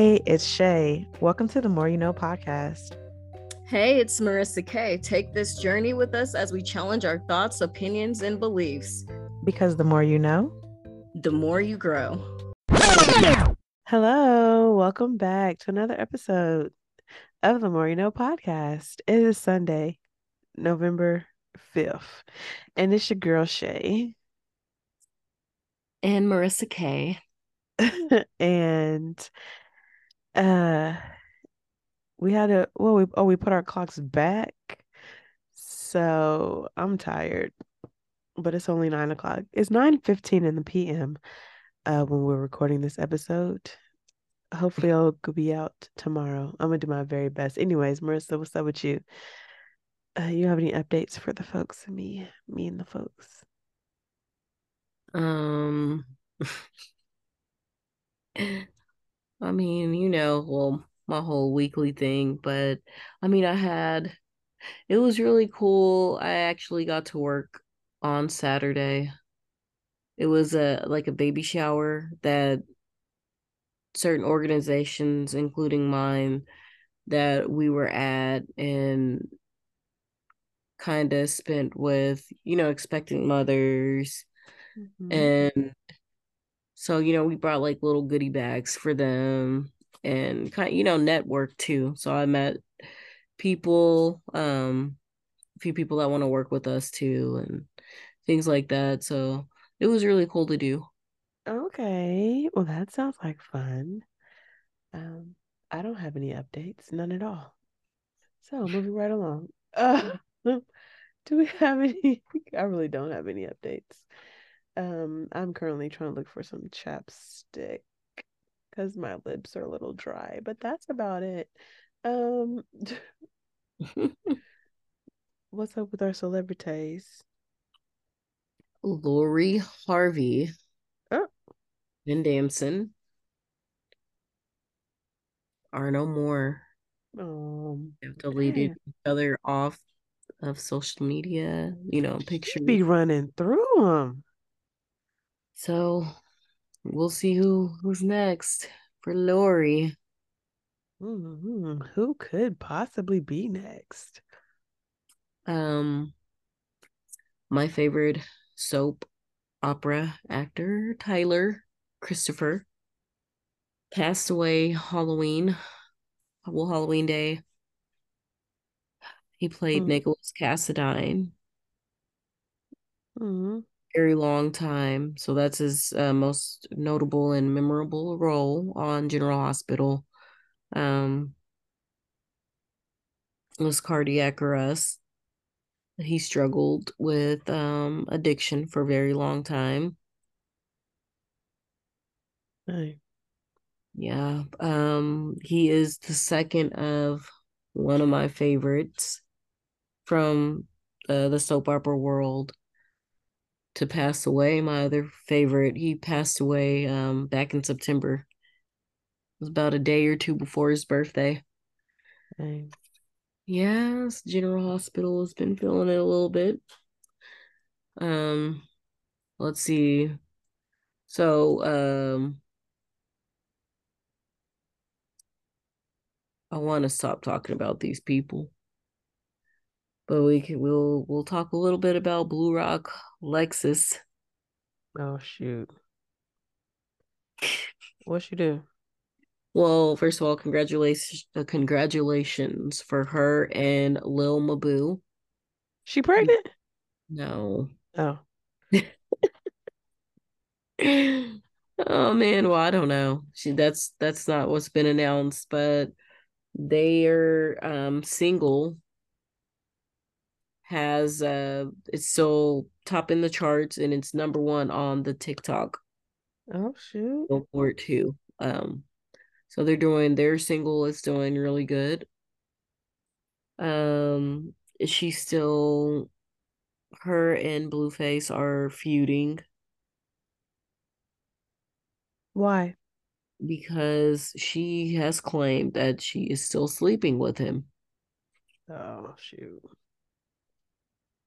Hey, it's Shay. Welcome to the More You Know podcast. Hey, it's Marissa K. Take this journey with us as we challenge our thoughts, opinions, and beliefs. Because the more you know, the more you grow. Hello, welcome back to another episode of the More You Know podcast. It is Sunday, November 5th, and it's your girl Shay. And Marissa K. and uh we had a well we oh we put our clocks back. So i'm tired but it's only nine o'clock. It's 9 15 in the pm uh when we're recording this episode. Hopefully i'll be out tomorrow. I'm gonna do my very best. Anyways marissa what's up with you? Uh, you have any updates for the folks me me and the folks? Um I mean, you know, well, my whole weekly thing, but I mean, I had it was really cool. I actually got to work on Saturday. It was a like a baby shower that certain organizations, including mine, that we were at and kind of spent with, you know, expecting mothers mm-hmm. and so, you know, we brought like little goodie bags for them and kind of, you know, network too. So I met people, um, a few people that want to work with us too and things like that. So it was really cool to do. Okay. Well, that sounds like fun. Um, I don't have any updates, none at all. So moving right along. Uh, do we have any? I really don't have any updates. Um, I'm currently trying to look for some chapstick because my lips are a little dry, but that's about it. Um, what's up with our celebrities? Lori Harvey, oh. and Damson are no more. Um, have deleted each other off of social media. You know, pictures. Be running through them. So we'll see who who's next for Lori. Mm-hmm. Who could possibly be next? Um, my favorite soap opera actor Tyler Christopher passed away Halloween, well Halloween Day. He played mm. Nicholas Cassadine. Mm very long time. So that's his uh, most notable and memorable role on General Hospital. Um, was cardiac arrest. He struggled with um, addiction for a very long time. Right. Yeah. Um, he is the second of one of my favorites from uh, the soap opera world to pass away. My other favorite, he passed away um, back in September. It was about a day or two before his birthday. Dang. Yes, General Hospital has been feeling it a little bit. Um, let's see. So, um, I want to stop talking about these people but we can we'll we'll talk a little bit about Blue Rock Lexus. Oh shoot. What she do? Well, first of all, congratulations uh, congratulations for her and Lil Mabu. She pregnant? No. Oh. oh man, well, I don't know. She that's that's not what's been announced, but they are um single has uh it's still top in the charts and it's number one on the TikTok. Oh shoot. Billboard two. Um so they're doing their single is doing really good. Um she's still her and Blueface are feuding. Why? Because she has claimed that she is still sleeping with him. Oh shoot.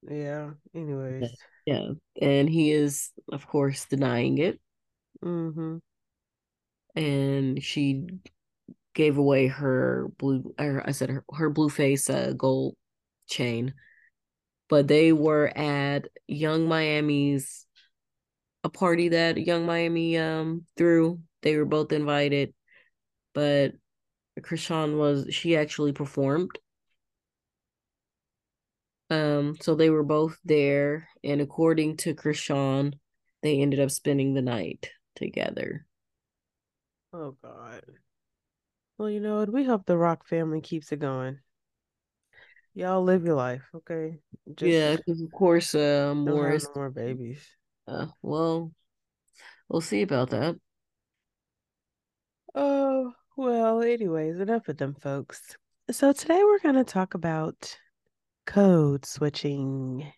Yeah. Anyways. Yeah. And he is, of course, denying it. Mm-hmm. And she gave away her blue or I said her, her blue face uh, gold chain. But they were at Yung Miami's a party that Yung Miami um threw. They were both invited, but Chrisean was she actually performed. Um, so they were both there, and according to Chrisean, they ended up spending the night together. Oh God. Well, you know what? We hope the Rock family keeps it going. Y'all live your life, okay? Just Yeah, because of course, uh, Morris. no more babies. Uh, well, we'll see about that. Oh, well, anyways, enough of them folks. So today we're going to talk about code switching.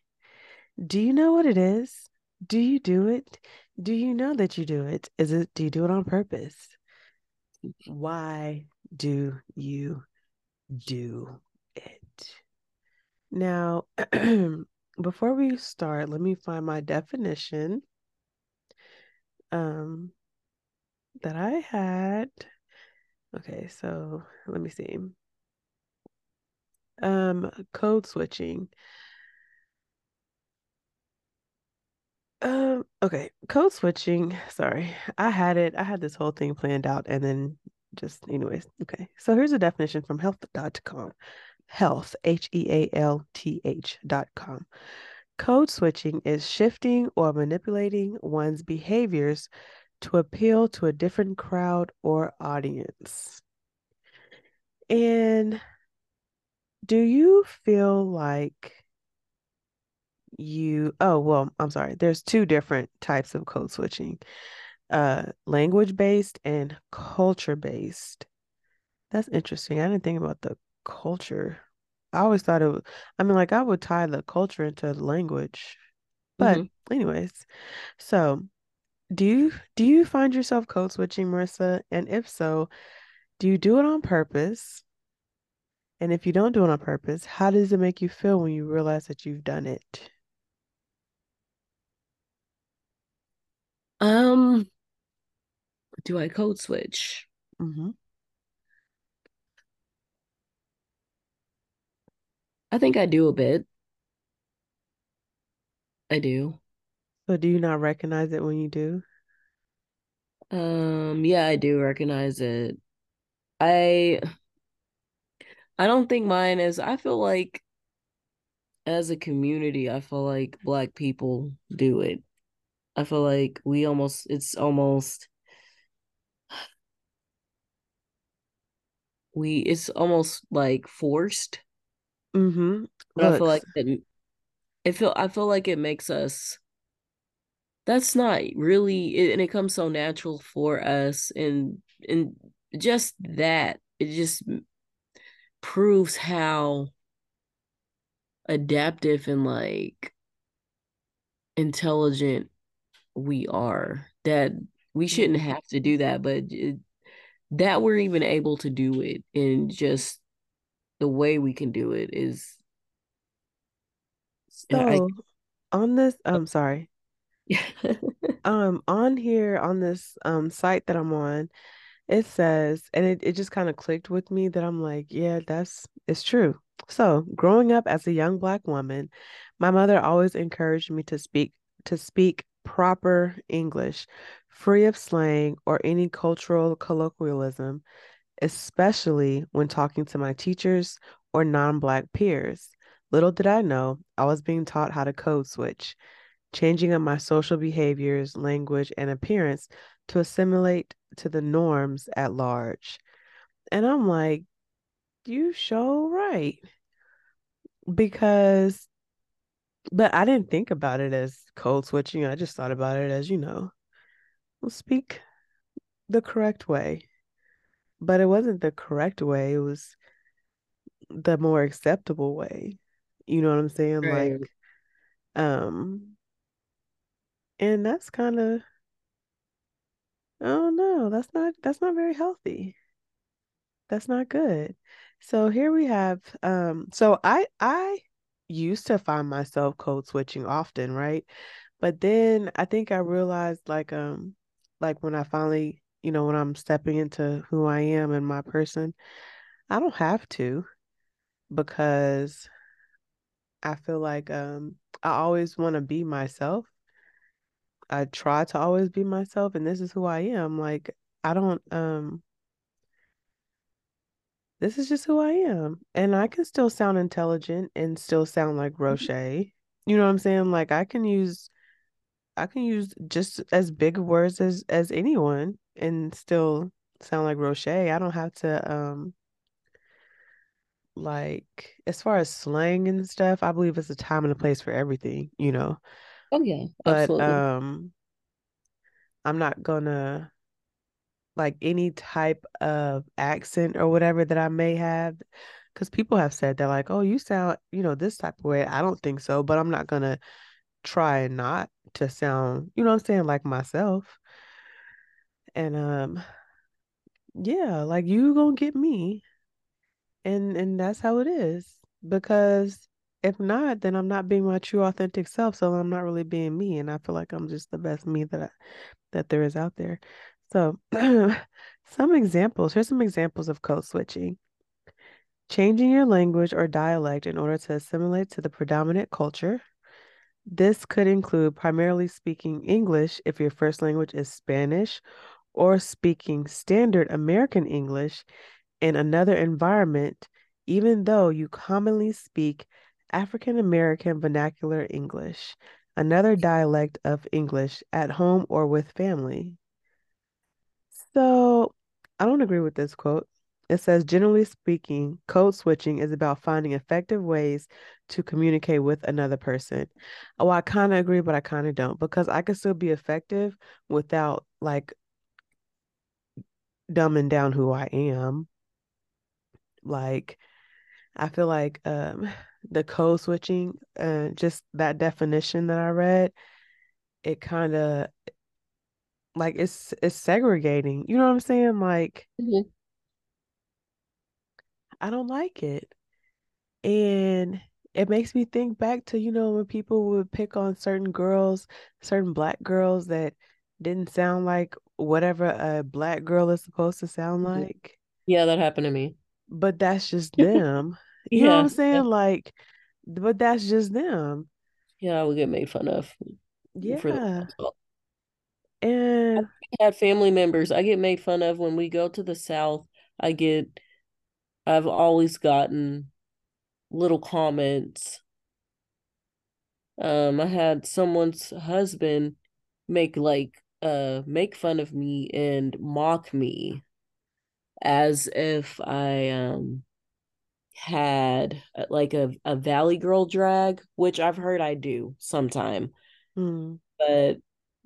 Do you know what it is? Do you do it? Do you know that you do it? Is it do you do it on purpose? Why do you do it? Now, before we start, let me find my definition um that I had. Okay, so let me see. Um, code switching. Um, okay, code switching. Sorry, I had it. I had this whole thing planned out and then just, anyways. Okay, so here's a definition from health.com. Health, H E A L T H dot com. Code switching is shifting or manipulating one's behaviors to appeal to a different crowd or audience. And do you feel like you oh well i'm sorry there's two different types of code switching uh language based and culture based that's interesting i didn't think about the culture. I always thought it was i mean like i would tie the culture into the language but Mm-hmm. anyways. So do you do you find yourself code switching marissa? And if so do you do it on purpose and if you don't do it on purpose how does it make you feel when you realize that you've done it Um, do I code switch? mm-hmm. I think I do a bit. I do. So do you not recognize it when you do? Um, yeah, I do recognize it. I I don't think mine is I feel like as a community, I feel like black people do it. I feel like we almost it's almost we it's almost like forced. Mm-hmm. I feel like it, it feel I feel like it makes us that's not really it, and it comes so natural for us and and just that it just proves how adaptive and like intelligent we are that we shouldn't mhm. have to do that but it, that we're even able to do it and just the way we can do it is I so on this, I'm sorry. Um, on here on this um site that I'm on, it says, and it, it just kind of clicked with me that I'm like, yeah, that's it's true. So, growing up as a young black woman, my mother always encouraged me to speak to speak proper English, free of slang or any cultural colloquialism, especially when talking to my teachers or non-black peers. Little did I know, I was being taught how to code switch changing up my social behaviors, language, and appearance to assimilate to the norms at large. And I'm like, you show right. Because, but I didn't think about it as code switching. I just thought about it as, you know, we'll speak the correct way. But it wasn't the correct way, it was the more acceptable way. You know what I'm saying? Like, um, and that's kind of, oh no, that's not that's not very healthy. That's not good. So here we have um so I I used to find myself code switching often, right? But then I think I realized like um like when I finally, you know, when I'm stepping into who I am and my person, I don't have to because I feel like um I always want to be myself. I try to always be myself and this is who I am. Like I don't um this is just who I am. And I can still sound intelligent and still sound like Roshea. You know what I'm saying? Like I can use I can use just as big words as as anyone and still sound like Roshea. I don't have to um like as far as slang and stuff, I believe it's a time and a place for everything, you know. Oh yeah, But absolutely. um I'm not gonna like any type of accent or whatever that I may have because people have said that like, oh, you sound, you know, this type of way. I don't think so, but I'm not gonna try not to sound, you know what I'm saying, like myself. And um yeah, like you gonna get me and and that's how it is. Because if not, then I'm not being my true authentic self, so I'm not really being me and I feel like I'm just the best me that I, that there is out there. So, some examples. Here's some examples of code switching. Changing your language or dialect in order to assimilate to the predominant culture. This could include primarily speaking English if your first language is Spanish or speaking standard American English in another environment, even though you commonly speak African American vernacular English, another dialect of English at home or with family. So I don't agree with this quote. It says, generally speaking, code switching is about finding effective ways to communicate with another person. Oh, I kind of agree, but I kind of don't because I can still be effective without like dumbing down who I am. Like, I feel like um the code switching, uh, just that definition that I read, it kind of like it's it's segregating. You know what I'm saying? Like, Mhm. I don't like it. And it makes me think back to, you know, when people would pick on certain girls, certain black girls that didn't sound like whatever a black girl is supposed to sound Mhm. like. Yeah, that happened to me. But that's just them. You know what I'm Yeah, saying? Like, but that's just them. yeah, I would get made fun of. Yeah. And I had family members. I get made fun of when we go to the South. I get, I've always gotten little comments. Um, I had someone's husband make like uh make fun of me and mock me as if I um had uh, like a, a valley girl drag, which I've heard I do sometime, mm, but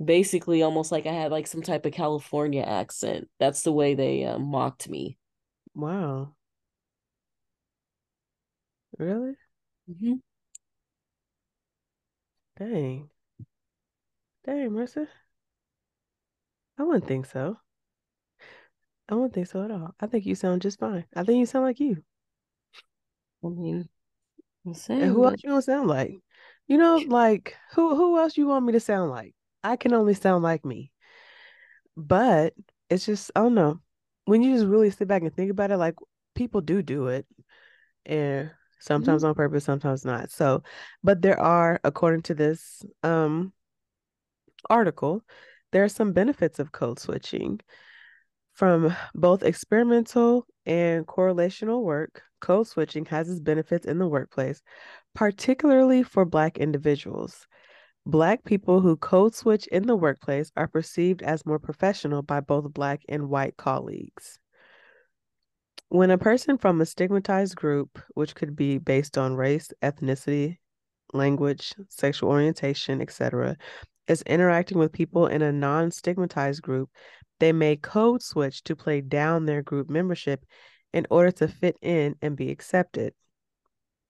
basically almost like I had like some type of California accent. That's the way they uh, mocked me. wow. Really? Mhm. Dang. Dang, Marissa. I wouldn't think so. I wouldn't think so at all. I think you sound just fine. I think you sound like you. I mean, And who else you gonna sound like? You know, like who who else you want me to sound like? I can only sound like me. But it's just I don't know. When you just really sit back and think about it, like people do do it, and sometimes Mhm. on purpose, sometimes not. So, but there are, according to this um article, there are some benefits of code switching. From both experimental and correlational work, code switching has its benefits in the workplace, particularly for Black individuals. Black people who code switch in the workplace are perceived as more professional by both Black and white colleagues. When a person from a stigmatized group, which could be based on race, ethnicity, language, sexual orientation, etc., is interacting with people in a non stigmatized group, they may code switch to play down their group membership in order to fit in and be accepted,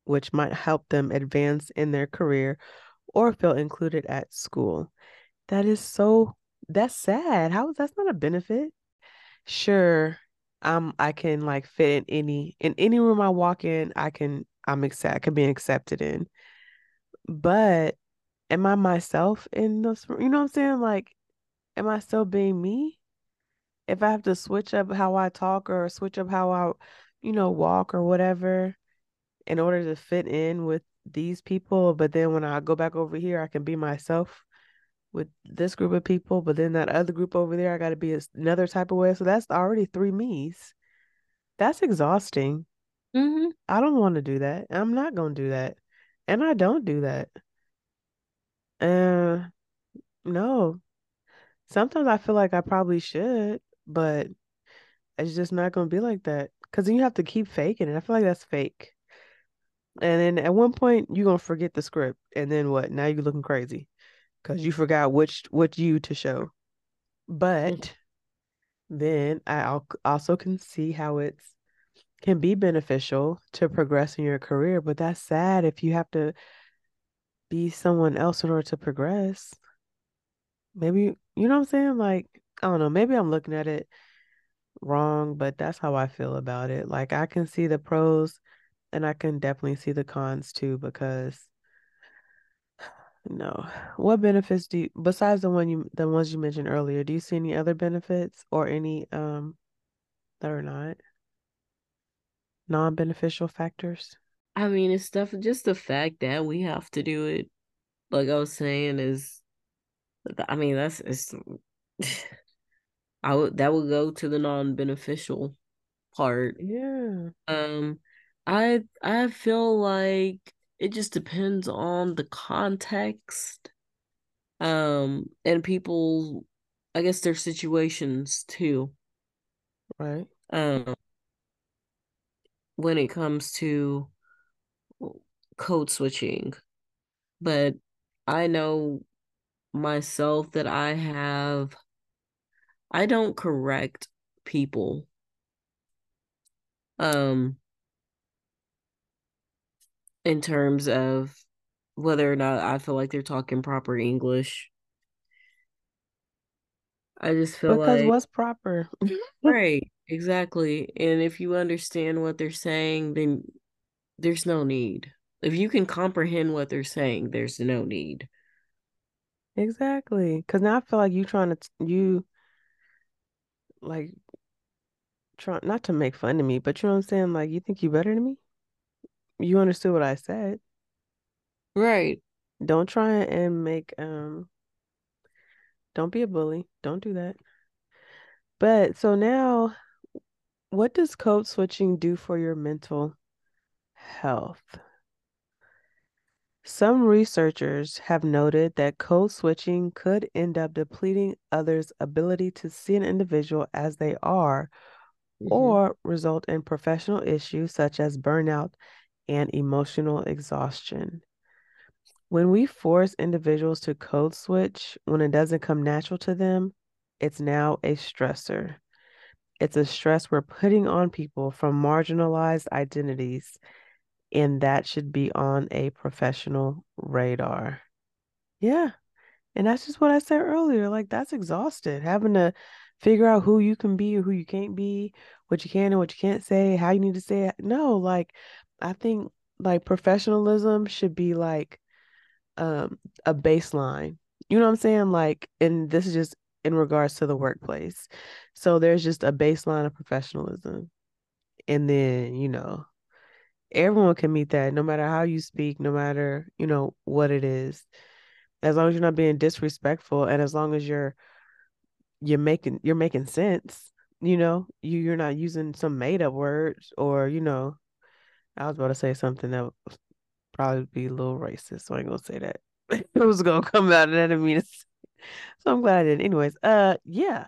which might help them advance in their career or feel included at school. That is so that's sad. How is that's not a benefit? Sure, um, I can like fit in any in any room I walk in, I can I'm accept I can be accepted in. But am I myself in those, you know what I'm saying? Like, am I still being me? if I have to switch up how I talk or switch up how I, you know, walk or whatever in order to fit in with these people, but then when I go back over here, I can be myself with this group of people, but then that other group over there, I got to be another type of way. So that's already three me's. That's exhausting. Mm-hmm. I don't want to do that. I'm not going to do that. And I don't do that. Uh, no. Sometimes I feel like I probably should, but it's just not going to be like that. Because then you have to keep faking it. I feel like that's fake. And then at one point, you're going to forget the script. And then what? Now you're looking crazy because you forgot which which you to show. But then I also can see how it's can be beneficial to progress in your career, but that's sad if you have to be someone else in order to progress. Maybe you know what I'm saying? Like, I don't know, maybe I'm looking at it wrong, but that's how I feel about it. Like I can see the pros and I can definitely see the cons too because no. What benefits do you, besides the one you the ones you mentioned earlier, do you see any other benefits or any um that are not non-beneficial factors? I mean, it's stuff just the fact that we have to do it. Like I was saying, is I mean that's it's I would that would go to the non-beneficial part. Yeah. Um, I I feel like it just depends on the context um and people i guess their situations too right um when it comes to code switching but i know myself that i have i don't correct people um in terms of whether or not I feel like they're talking proper English. I just feel because like what's proper? right, exactly. And if you understand what they're saying, then there's no need. If you can comprehend what they're saying, there's no need. Exactly. Because now I feel like you're trying to you like trying not to make fun of me, but you know what I'm saying? Like you think you better than me? You understood what I said. Right. Don't try and make um don't be a bully. Don't do that. But so now what does code switching do for your mental health? Some researchers have noted that code switching could end up depleting others' ability to see an individual as they are mm-hmm. or result in professional issues such as burnout and emotional exhaustion. When we force individuals to code switch when it doesn't come natural to them, it's now a stressor. It's a stress we're putting on people from marginalized identities, and that should be on a professional radar. Yeah. And that's just what I said earlier. Like, that's exhausted having to figure out who you can be or who you can't be, what you can and what you can't say, how you need to say it. No, like, I think like professionalism should be like um a baseline. You know what I'm saying? Like, and this is just in regards to the workplace. So there's just a baseline of professionalism. And then, you know, everyone can meet that no matter how you speak, no matter, you know, what it is. As long as you're not being disrespectful and as long as you're you're making you're making sense, you know, you you're not using some made up words or, you know, I was about to say something that probably be a little racist, so I ain't gonna say that. it was gonna come out and I didn't mean it. So I'm glad I did. Anyways, uh yeah.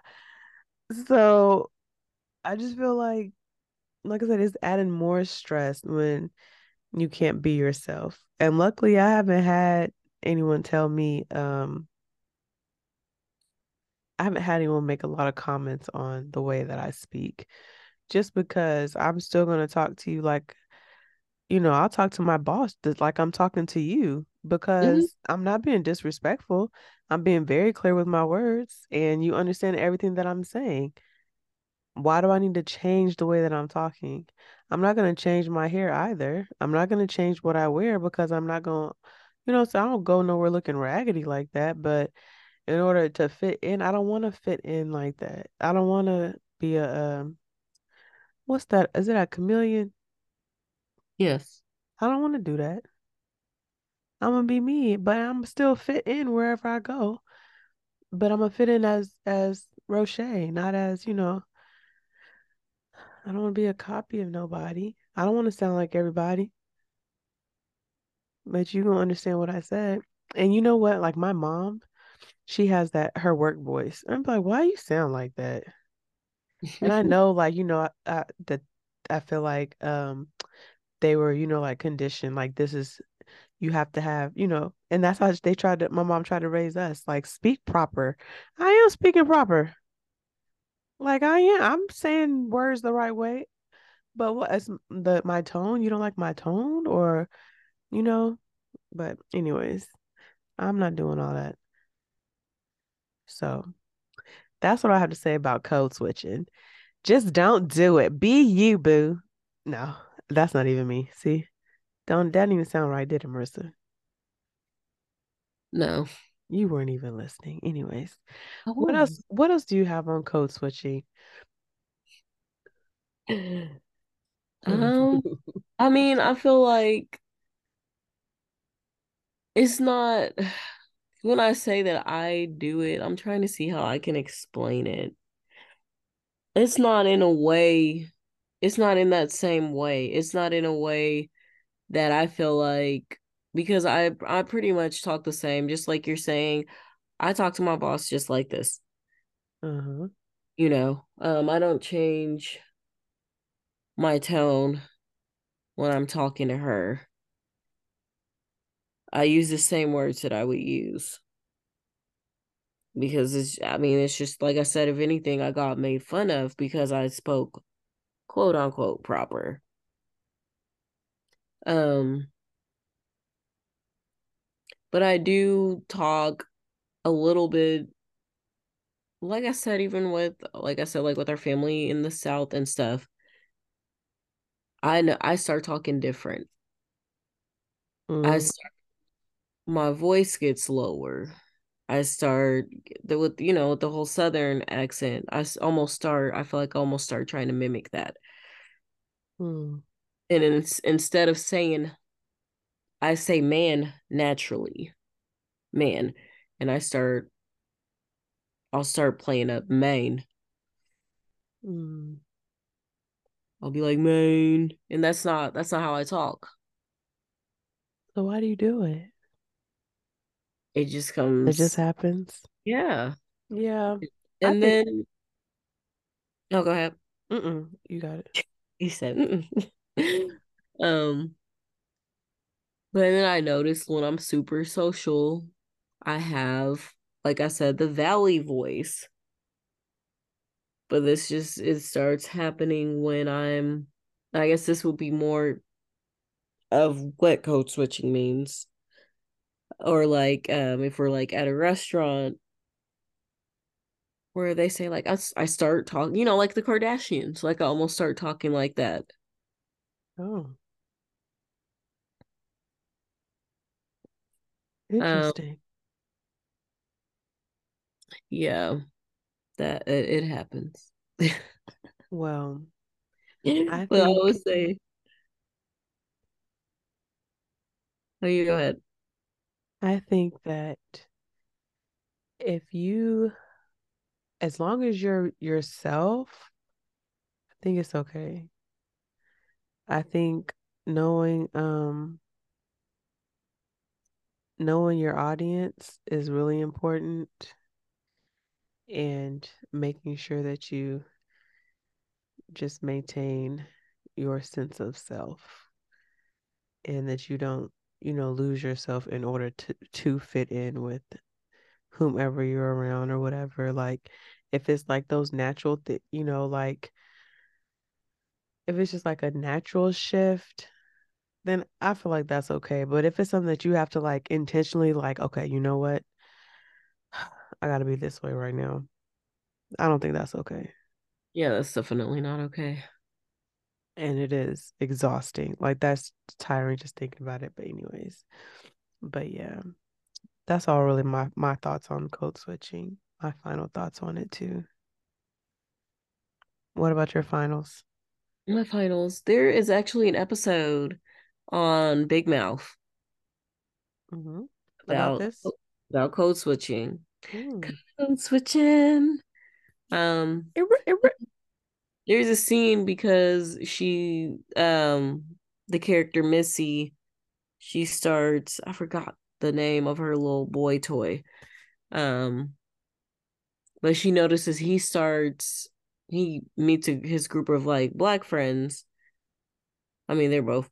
So I just feel like like I said, it's adding more stress when you can't be yourself. And luckily I haven't had anyone tell me um I haven't had anyone make a lot of comments on the way that I speak just because I'm still going to talk to you like you know, I'll talk to my boss just like I'm talking to you because mm-hmm. I'm not being disrespectful. I'm being very clear with my words and you understand everything that I'm saying. Why do I need to change the way that I'm talking? I'm not going to change my hair either. I'm not going to change what I wear because I'm not going to, you know, so I don't go nowhere looking raggedy like that. But in order to fit in. I don't want to fit in like that. I don't want to be a um, what's that? Is it a chameleon? Yes. I don't want to do that. I'm gonna be me, but I'm still fit in wherever I go. But I'm gonna fit in as as Roshea, not as, you know, I don't want to be a copy of nobody. I don't want to sound like everybody. But you gonna understand what I said. And you know what? Like my mom, she has that her work voice. I'm like, why you sound like that? And I know, like, you know, I, that I feel like um they were, you know, like conditioned, like this is you have to have, you know, and that's how they tried to my mom tried to raise us, like speak proper. I am speaking proper. Like I am. I'm saying words the right way. But what is the my tone? You don't like my tone or you know? But anyways, I'm not doing all that. So that's what I have to say about code switching. Just don't do it. Be you, boo. No, that's not even me. See? Don't that didn't even sound right, did it, Marissa? No. You weren't even listening. Anyways, I what else what else do you have on code switching? Um, I mean, I feel like it's not when I say that I do it, I'm trying to see how I can explain it. It's not in a way, it's not in that same way. It's not in a way that I feel like because I I pretty much talk the same, just like you're saying. I talk to my boss just like this. Uh-huh. You know, um, I don't change my tone when I'm talking to her. I use the same words that I would use because it's I mean it's just like I said if anything I got made fun of because I spoke quote unquote proper. Um but I do talk a little bit like I said even with like I said like with our family in the south and stuff. I know I start talking different. I Mm, start, my voice gets lower. I start the with you know with the whole southern accent. I almost start. I feel like I almost start trying to mimic that. mm, And in, instead of saying, I say man naturally, man, and I start. I'll start playing up Maine. mm. I'll be like Maine, and that's not that's not how I talk. So why do you do it? It just comes. It just happens. yeah. Yeah, I And think. then, oh, go ahead. Mm-mm, you got it. He said, um, but then I noticed when I'm super social, I have, like I said, the valley voice. But this just it starts happening when I'm I guess this will be more of what code switching means. Or like um if we're like at a restaurant where they say like I, I start talking, you know, like the Kardashians, like I almost start talking like that. Oh, Um interesting. yeah, that it, it happens. Well, I but I would say, oh, you go ahead. I think that if you, as long as you're yourself, I think it's okay. I think knowing um knowing your audience is really important and making sure that you just maintain your sense of self and that you don't, you know, lose yourself in order to to fit in with whomever you're around or whatever. Like if it's like those natural th- you know, like if it's just like a natural shift, then I feel like that's okay. But if it's something that you have to like intentionally like, okay, you know what? I gotta be this way right now. I don't think that's okay. Yeah, that's definitely not okay. And it is exhausting. Like that's tiring just thinking about it. But anyways, but yeah. that's all really my my thoughts on code switching. My final thoughts on it too. What about your finals? My finals. There is actually an episode on Big Mouth hmm About about this? about code switching. Mm. Code switching. Um, It, it, there's a scene because she um the character Missy, she starts I forgot the name of her little boy toy. Um, but she notices he starts he meets a, his group of like black friends. I mean, they're both.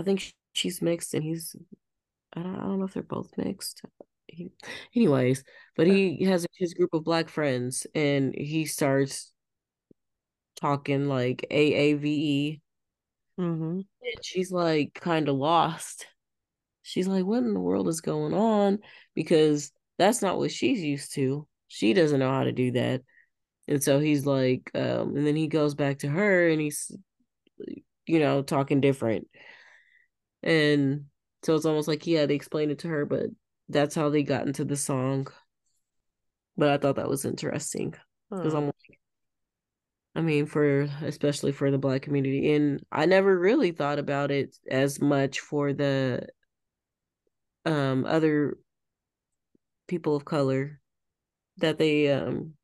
I think she's mixed, and he's. I don't. I don't know if they're both mixed. He, anyways, but he has his group of black friends, and he starts talking like AAVE, hmm and she's like kind of lost. She's like, "What in the world is going on?" Because that's not what she's used to. She doesn't know how to do that. And so he's like, um, and then he goes back to her and he's, you know, talking different. And so it's almost like he had to explain it to her, but that's how they got into the song. But I thought that was interesting because I'm like, I mean, for especially for the black community, and I never really thought about it as much for the um other people of color that they um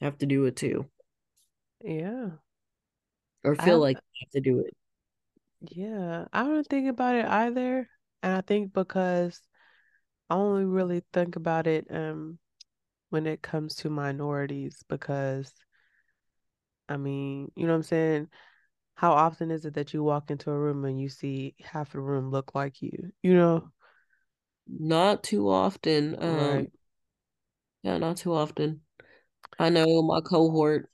have to do it too, yeah. or feel have, like they have to do it. Yeah. I don't think about it either. And I think because I only really think about it um when it comes to minorities because I mean, you know what I'm saying? How often is it that you walk into a room and you see half the room look like you? You know? Not too often. Um, Right. yeah, not too often. I know my cohort.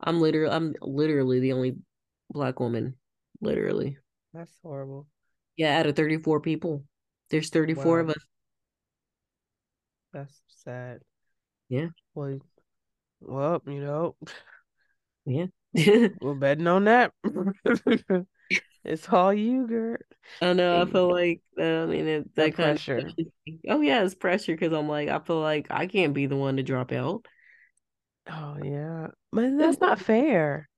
I'm literally, I'm literally the only black woman. Literally, That's horrible. yeah. Out of 34 people, there's 34 of us. That's sad. Yeah, Well, well, you know, yeah. we're betting on that. It's all you, girl. I know. I feel like uh, I mean it, The that kind pressure. of. Oh yeah, it's pressure because I'm like I feel like I can't be the one to drop out. Oh yeah. But that's not fair.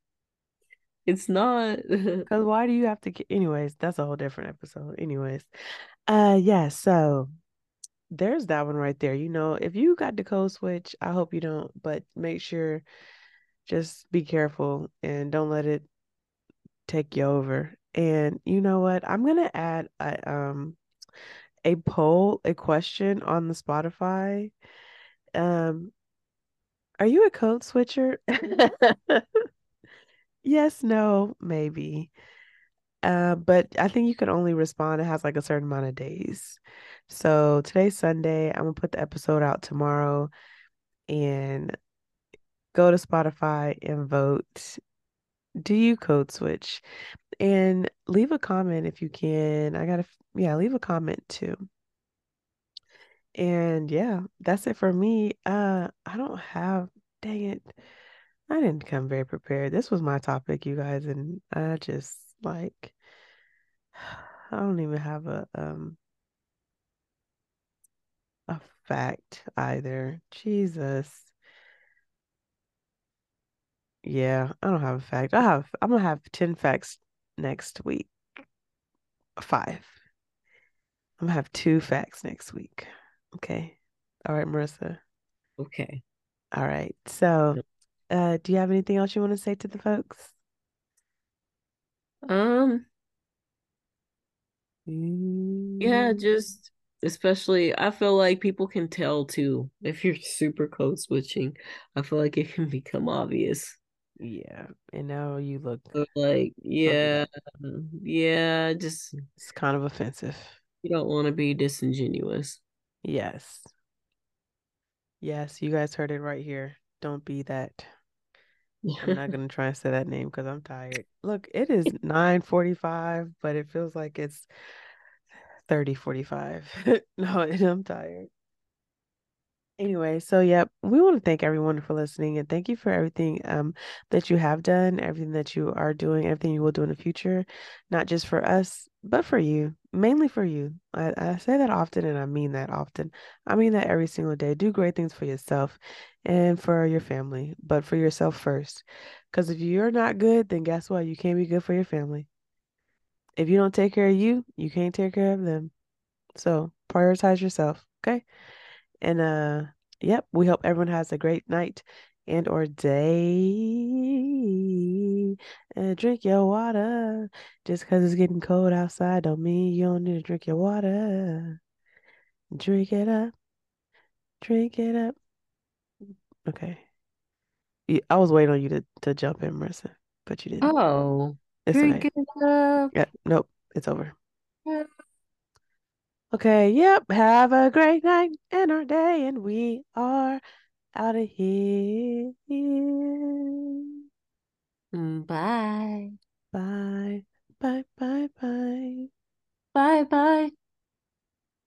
It's not. Because why do you have to anyways, that's a whole different episode. Anyways. Uh yeah, so there's that one right there. You know, if you got the code switch, I hope you don't, but make sure just be careful and don't let it take you over. And you know what? I'm gonna add a um a poll, a question on the Spotify. Um, are you a code switcher? Yes, no, maybe. Uh, but I think you can only respond. It has like a certain amount of days. So today's Sunday. I'm gonna put the episode out tomorrow and go to Spotify and vote. Do you code switch? And leave a comment if you can. I gotta, yeah, leave a comment too. And yeah, that's it for me. Uh, I don't have, dang it. I didn't come very prepared. This was my topic, you guys, and I just like I don't even have a um a fact either. Jesus. Yeah, I don't have a fact. I have I'm gonna have 10 facts next week. Five. I'm gonna have two facts next week. Okay. All right, Marissa. okay. All right. So, uh, do you have anything else you want to say to the folks? Um. Yeah, Mm, just especially I feel like people can tell too if you're super code switching. I feel like it can become obvious. yeah. And now you look, So like, yeah, yeah, just It's kind of offensive. you don't want to be disingenuous. Yes. Yes, you guys heard it right here. Don't be that. I'm not gonna try and say that name because I'm tired. Look, it is 9:45, but it feels like it's 30:45. No, I'm tired. Anyway, so yep, we want to thank everyone for listening and thank you for everything um that you have done, everything that you are doing, everything you will do in the future, not just for us, but for you. Mainly for you. I, I say that often and I mean that often. I mean that every single day. Do great things for yourself and for your family, but for yourself first. Because if you're not good, then guess what? You can't be good for your family. If you don't take care of you, you can't take care of them. So prioritize yourself, okay? And uh yep, we hope everyone has a great night and or day. And drink your water. Just because it's getting cold outside don't mean you don't need to drink your water. Drink it up. Drink it up. Okay. I was waiting on you to, to jump in, Marissa, but you didn't. Oh, It's drink okay. it up. Yeah, nope, it's over. Okay, yep. Have a great night and our day, and we are out of here. Mm, Bye. Bye. Bye, bye, bye. Bye bye.